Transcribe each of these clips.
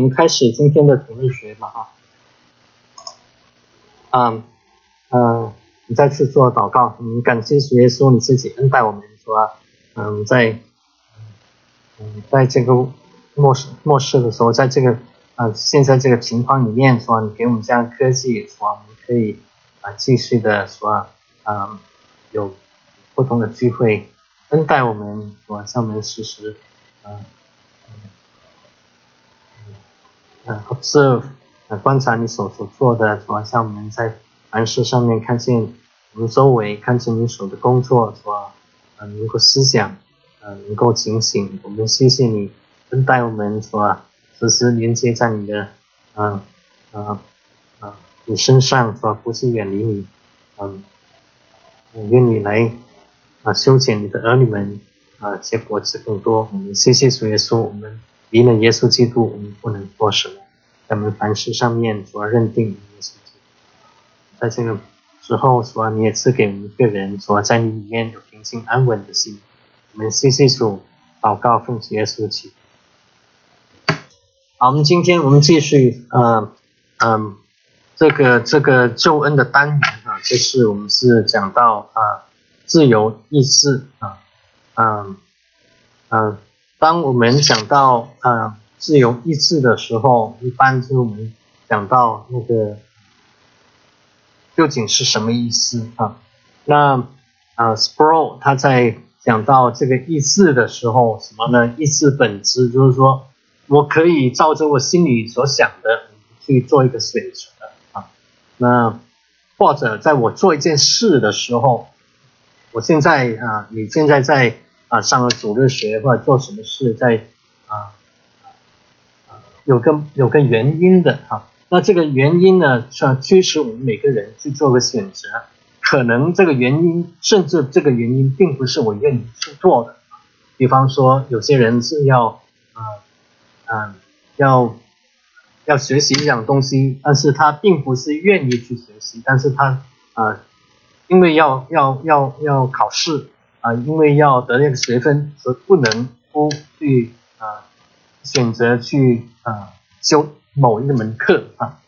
我们开始今天的主日学吧，啊，啊，呃，你再次做祷告，嗯，感谢主耶稣，你自己恩待我们，说，嗯，在，嗯，在这个末世末世的时候，在这个，啊，现在这个情况里面，说你给我们这样科技，说我们可以，啊，继续的说，啊，有不同的机会，恩待我们，说向我们实施，嗯。呃，observe，呃，观察你所所做的，是吧？像我们在凡事上面看见我们周围，看见你所的工作，是吧？呃，能够思想，呃，能够警醒。我们谢谢你恩待我们，是吧？时时连接在你的，嗯，啊，啊，你身上，是吧？不是远离你，嗯，愿你来，啊，修剪你的儿女们，啊，结果子更多。我们谢谢主耶稣，我们。离了耶稣基督，我们不能做什么。在我们凡事上面，主要认定耶稣基督。在这个时候，主要你也赐给我们一个人，主要在你里面有平静安稳的心。我们谢谢主，祷告奉耶稣基督。好，我们今天我们继续，呃，嗯，这个这个救恩的单元啊，就是我们是讲到啊，自由意志啊，嗯，嗯。当我们讲到呃自由意志的时候，一般就是我们讲到那个究竟是什么意思啊？那啊，Sproul 他在讲到这个意志的时候，什么呢？意志本质就是说我可以照着我心里所想的去做一个选择啊。那或者在我做一件事的时候，我现在啊，你现在在。啊，上了主日学或者做什么事，在啊啊有个有个原因的哈，那这个原因呢，是驱使我们每个人去做个选择。可能这个原因，甚至这个原因并不是我愿意去做的。比方说，有些人是要啊啊要要学习一样东西，但是他并不是愿意去学习，但是他啊因为要要要要考试。啊，因为要得那个学分，所以不能不去啊选择去啊修某一门课啊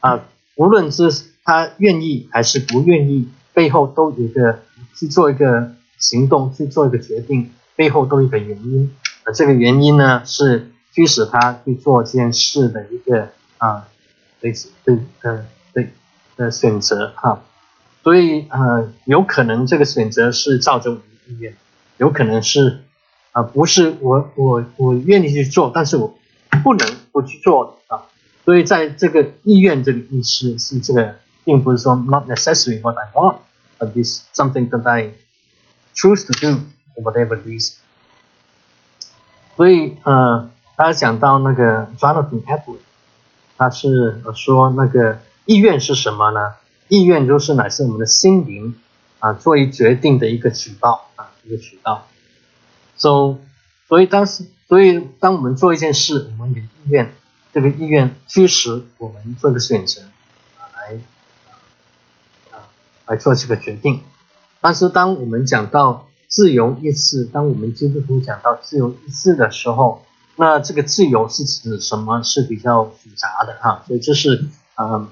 啊，无论是他愿意还是不愿意，背后都有一个去做一个行动，去做一个决定，背后都有一个原因。啊，这个原因呢是驱使他去做这件事的一个啊对对呃对的选择哈，所以呃有可能这个选择是照着。意愿有可能是啊，不是我我我愿意去做，但是我不能不去做啊。所以在这个意愿这个意思是这个，并不是说 not necessary what I want，but is something that I choose to do for whatever reason。所以呃，大家讲到那个 Jonathan Edwards，他是说那个意愿是什么呢？意愿就是乃是我们的心灵。啊，作为决定的一个渠道啊，一个渠道。So，所以当时，所以当我们做一件事，我们有意愿，这个意愿驱使我们做个选择，啊，来啊来做这个决定。但是当我们讲到自由意志，当我们基督徒讲到自由意志的时候，那这个自由是指什么？是比较复杂的哈。所以这是嗯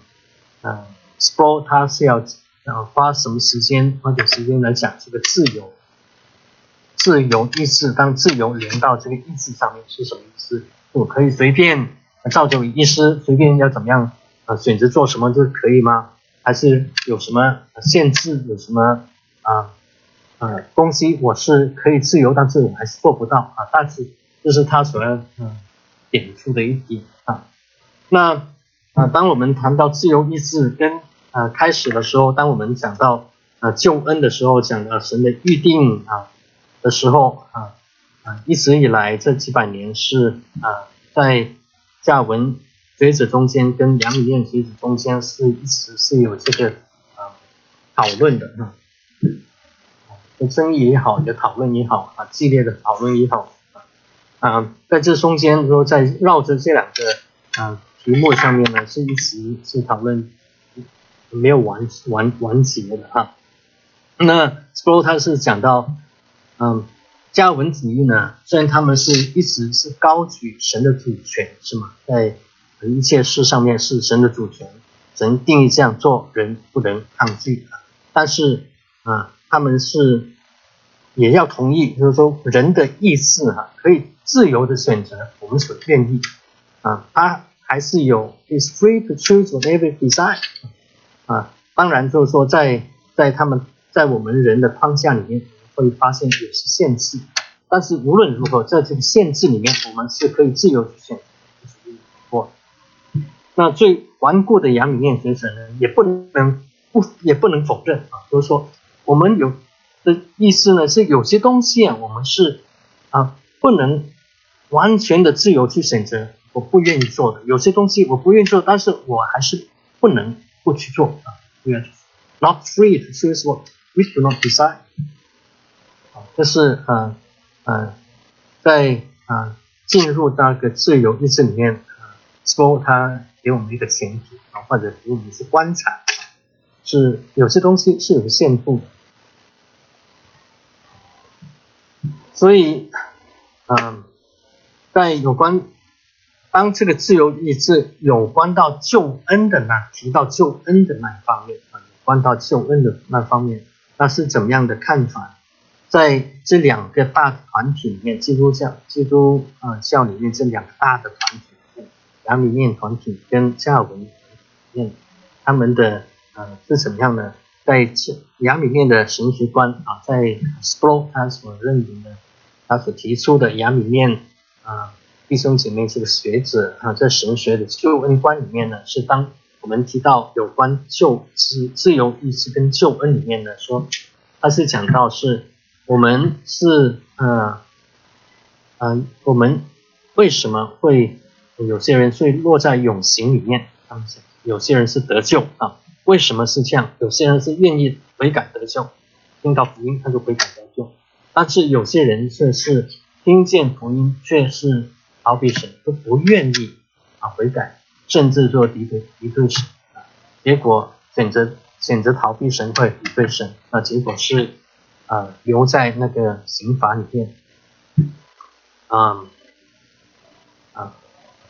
嗯，Sport 它是要。然后花什么时间，花点时间来讲这个自由、自由意志。当自由连到这个意志上面是什么意思？我可以随便照着意思，随便要怎么样啊，选择做什么就可以吗？还是有什么限制？有什么啊啊东西我是可以自由，但是我还是做不到啊？但是这是他所要嗯点出的一点啊。那啊，当我们谈到自由意志跟呃，开始的时候，当我们讲到呃救恩的时候，讲到神的预定啊的时候啊啊，一直以来这几百年是啊在加文学者中间跟梁米燕学者中间是一直是有这个啊讨论的啊，争议也好，有讨论也好啊，激烈的讨论也好啊，在这中间说在绕着这两个啊题目上面呢，是一直是讨论。没有完完完结的哈。那 s p r o 他是讲到，嗯，加文主义呢，虽然他们是一直是高举神的主权，是吗？在一切事上面是神的主权，神定义这样做，人不能抗拒。但是啊，他们是也要同意，就是说人的意志哈，可以自由的选择我们所愿意啊，他还是有 is free to choose whatever desire 啊。当然就是说在在他们在我们人的框架里面会发现有些限制，但是无论如何，在这个限制里面，我们是可以自由去选择。我那最顽固的杨米念学生呢，也不能不也不能否认啊，就是说我们有的意思呢，是有些东西啊，我们是啊不能完全的自由去选择，我不愿意做的，有些东西我不愿意做，但是我还是不能不去做啊，不愿意。Not free to choose what we do not decide。好，这是呃呃在啊进入那个自由意志里面。说他给我们一个前提啊，或者给我们一些观察，是有些东西是有限度的，所以，嗯，在有关当这个自由意志有关到救恩的那提到救恩的那一方面啊，有关到救恩的那方面，那是怎么样的看法？在这两个大团体里面，基督教基督啊教里面这两个大的团体。雅米念团体跟加尔文念，他们的呃是怎么样呢？在雅米念的神学观啊，在 s p r o 他所认同的，他所提出的雅米念啊弟兄姐妹这个学者啊，在神学的救恩观里面呢，是当我们提到有关救自自由意志跟救恩里面呢，说他是讲到是我们是呃嗯我们为什么会。有些人会落在永刑里面，他们有些人是得救啊？为什么是这样？有些人是愿意悔改得救，听到福音他就悔改得救，但是有些人却是听见福音却是逃避神，都不愿意啊悔改，甚至做敌对敌对神啊，结果选择选择逃避神会敌对神，那结果是啊留在那个刑罚里面，啊。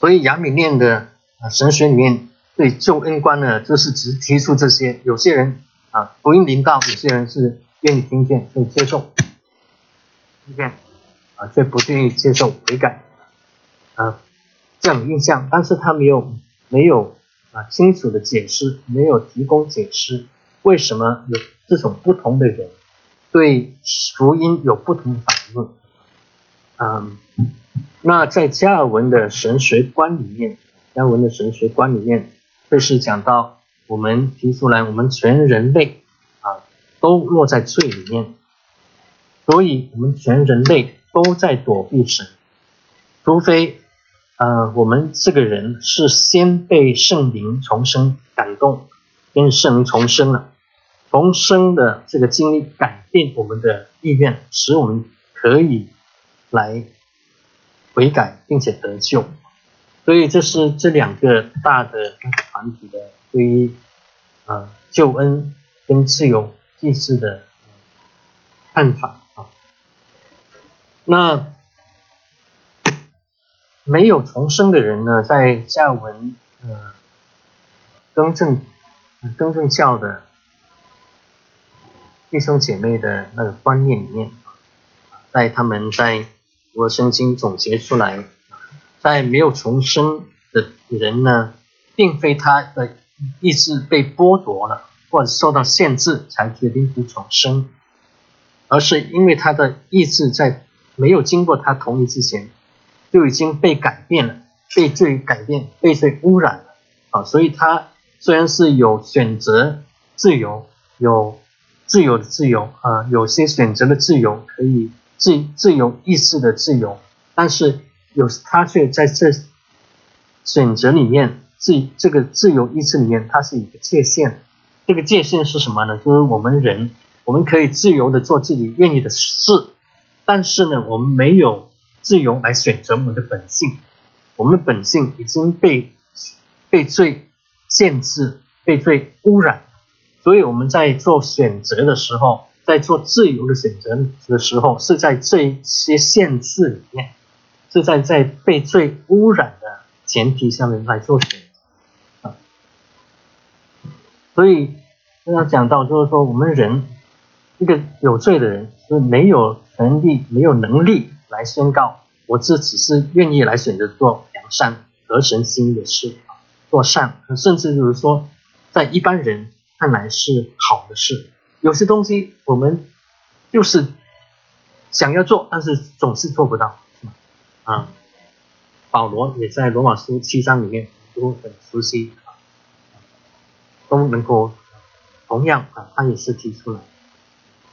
所以，亚米念的啊神学里面对救恩观呢，就是只提出这些。有些人啊福音临到，有些人是愿意听见，可以接受，听见啊却不愿意接受悔改啊这样的印象。但是他没有没有啊清楚的解释，没有提供解释，为什么有这种不同的人对福音有不同的反应？嗯。那在加尔文的神学观里面，加尔文的神学观里面，会是讲到我们提出来，我们全人类啊都落在罪里面，所以我们全人类都在躲避神，除非呃我们这个人是先被圣灵重生感动，跟圣灵重生了，重生的这个经历改变我们的意愿，使我们可以来。悔改并且得救，所以这是这两个大的团体的对于啊救恩跟自由意志的看法啊。那没有重生的人呢，在下文呃更正更正教的弟兄姐妹的那个观念里面，在他们在。我圣经总结出来，在没有重生的人呢，并非他的意志被剥夺了或者受到限制才决定不重生，而是因为他的意志在没有经过他同意之前就已经被改变了，被罪改变，被罪污染了啊！所以他虽然是有选择自由，有自由的自由啊，有些选择的自由可以。自自由意识的自由，但是有他却在这选择里面，自这个自由意志里面，它是一个界限。这个界限是什么呢？就是我们人，我们可以自由的做自己愿意的事，但是呢，我们没有自由来选择我们的本性。我们的本性已经被被罪限制，被罪污染，所以我们在做选择的时候。在做自由的选择的时候，是在这些限制里面，是在在被罪污染的前提下面来做选啊。所以刚刚讲到就是说，我们人一个有罪的人是没有权利、没有能力来宣告，我这只是愿意来选择做良善、合神心的事，做善，甚至就是说，在一般人看来是好的事。有些东西我们就是想要做，但是总是做不到，啊。保罗也在罗马书七章里面都很熟悉啊，都能够同样啊，他也是提出来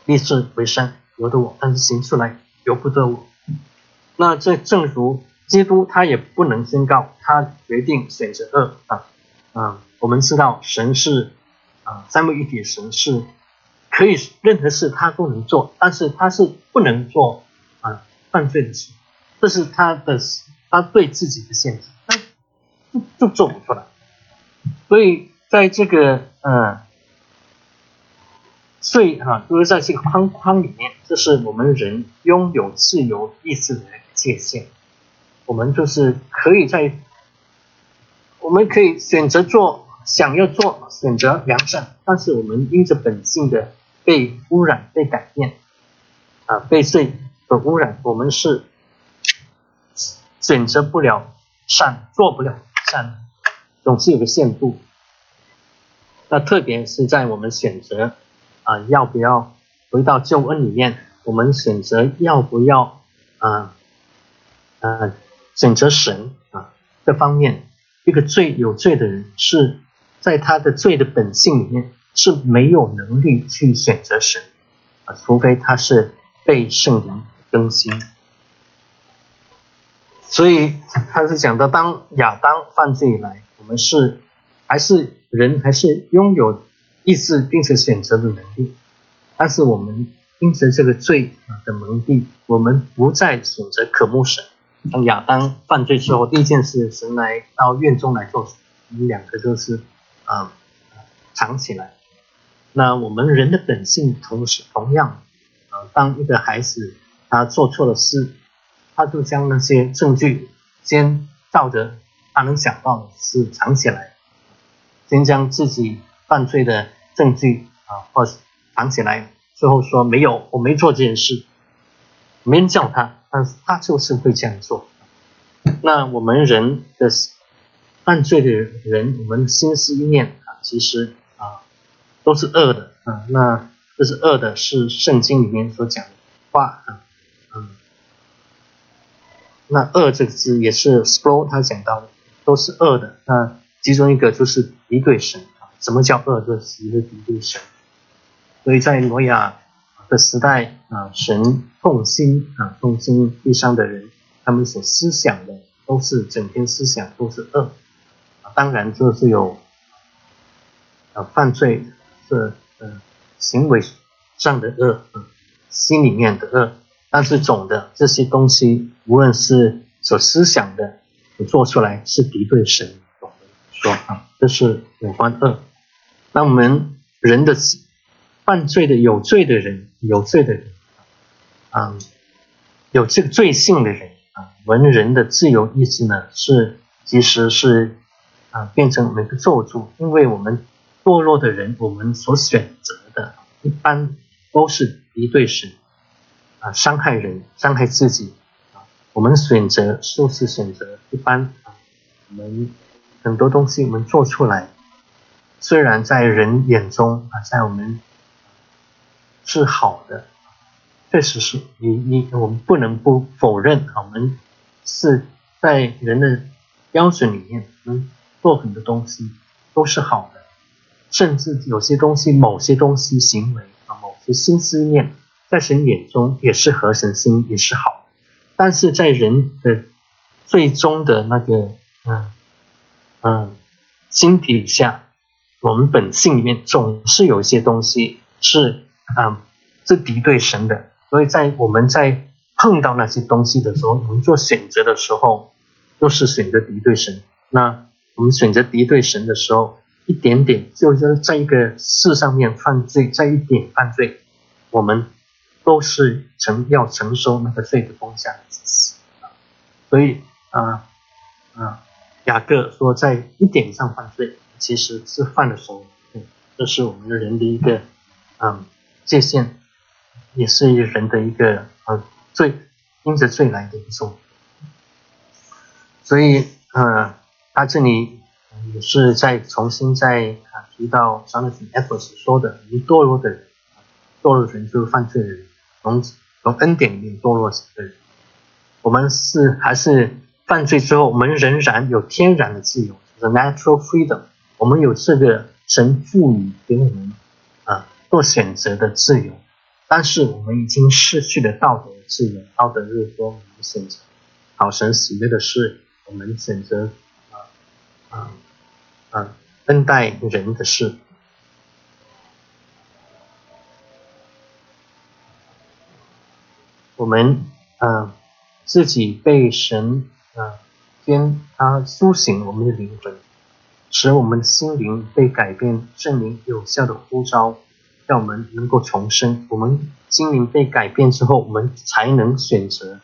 立志为善由得我，但是行出来由不得我。那这正如基督他也不能宣告他决定选择恶啊啊，我们知道神是啊三位一体神是可以任何事他都能做，但是他是不能做啊犯罪的事，这是他的。他对自己的限制，他就就做不出来。所以在这个呃罪哈，就是在这个框框里面，这是我们人拥有自由意志的界限。我们就是可以在，我们可以选择做想要做选择良善，但是我们因着本性的被污染、被改变啊，被罪所污染，我们是。选择不了善，做不了善，总是有个限度。那特别是在我们选择啊，要不要回到救恩里面？我们选择要不要啊啊选择神啊这方面，一个罪有罪的人是在他的罪的本性里面是没有能力去选择神啊，除非他是被圣灵更新。所以他是讲到，当亚当犯罪以来，我们是还是人，还是拥有意志并且选择的能力。但是我们因着这个罪啊的蒙蔽，我们不再选择渴慕神。当亚当犯罪之后，第一件事，神来到院中来做什我们两个就是啊藏起来。那我们人的本性同时同样啊，当一个孩子他做错了事。他就将那些证据先照着他能想到的事藏起来，先将自己犯罪的证据啊或藏起来，最后说没有，我没做这件事，没人叫他，但是他就是会这样做。那我们人的犯罪的人，我们心思意念啊，其实啊都是恶的啊。那这是恶的，是圣经里面所讲的话啊。那恶这个字也是 Sproul 他讲到的，都是恶的。那其中一个就是敌对神啊。什么叫恶？就是一个敌对神。所以在挪亚的时代啊，神痛心啊，痛心地上的人，他们所思想的都是整天思想都是恶啊。当然就是有啊犯罪是呃行为上的恶啊，心里面的恶。但是总的这些东西，无论是所思想的，你做出来是敌对神，懂的说啊，这是有关恶。那我们人的犯罪的有罪的人，有罪的人啊，有这个罪性的人啊，文人的自由意志呢，是其实是啊，变成每个咒诅，因为我们堕落的人，我们所选择的，一般都是敌对神。啊，伤害人，伤害自己啊！我们选择就是选择一般啊，我们很多东西我们做出来，虽然在人眼中啊，在我们是好的，确实是你你我们不能不否认啊，我们是在人的标准里面，我们做很多东西都是好的，甚至有些东西、某些东西行为啊，某些心思念。在神眼中也是合神心，也是好，但是在人的最终的那个嗯嗯心底下，我们本性里面总是有一些东西是啊是敌对神的，所以在我们在碰到那些东西的时候，我们做选择的时候，都是选择敌对神。那我们选择敌对神的时候，一点点就是在一个事上面犯罪，在一点犯罪，我们。都是承要承受那个罪的风险，所以啊啊，雅各说在一点上犯罪，其实是犯了所有，这是我们的人的一个嗯界限，也是人的一个呃罪，因着罪来的一种。所以呃，他这里也是在重新再啊提到 Jonathan Edwards 说的，一堕落的人，堕落的人就是犯罪的人，从从恩典里面堕落的人。我们是还是犯罪之后，我们仍然有天然的自由，the natural freedom。我们有这个神赋予给我们做选择的自由，但是我们已经失去了道德的自由。道德就是说，我们选择好神喜悦的事，我们选择啊啊啊恩待人的事，我们啊。自己被神啊天他苏醒我们的灵魂，使我们的心灵被改变，圣灵有效的呼召，让我们能够重生。我们心灵被改变之后，我们才能选择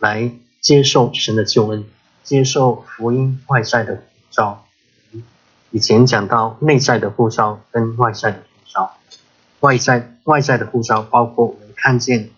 来接受神的救恩，接受福音外在的呼召。以前讲到内在的呼召跟外在的呼召，外在外在的呼召包括我们看见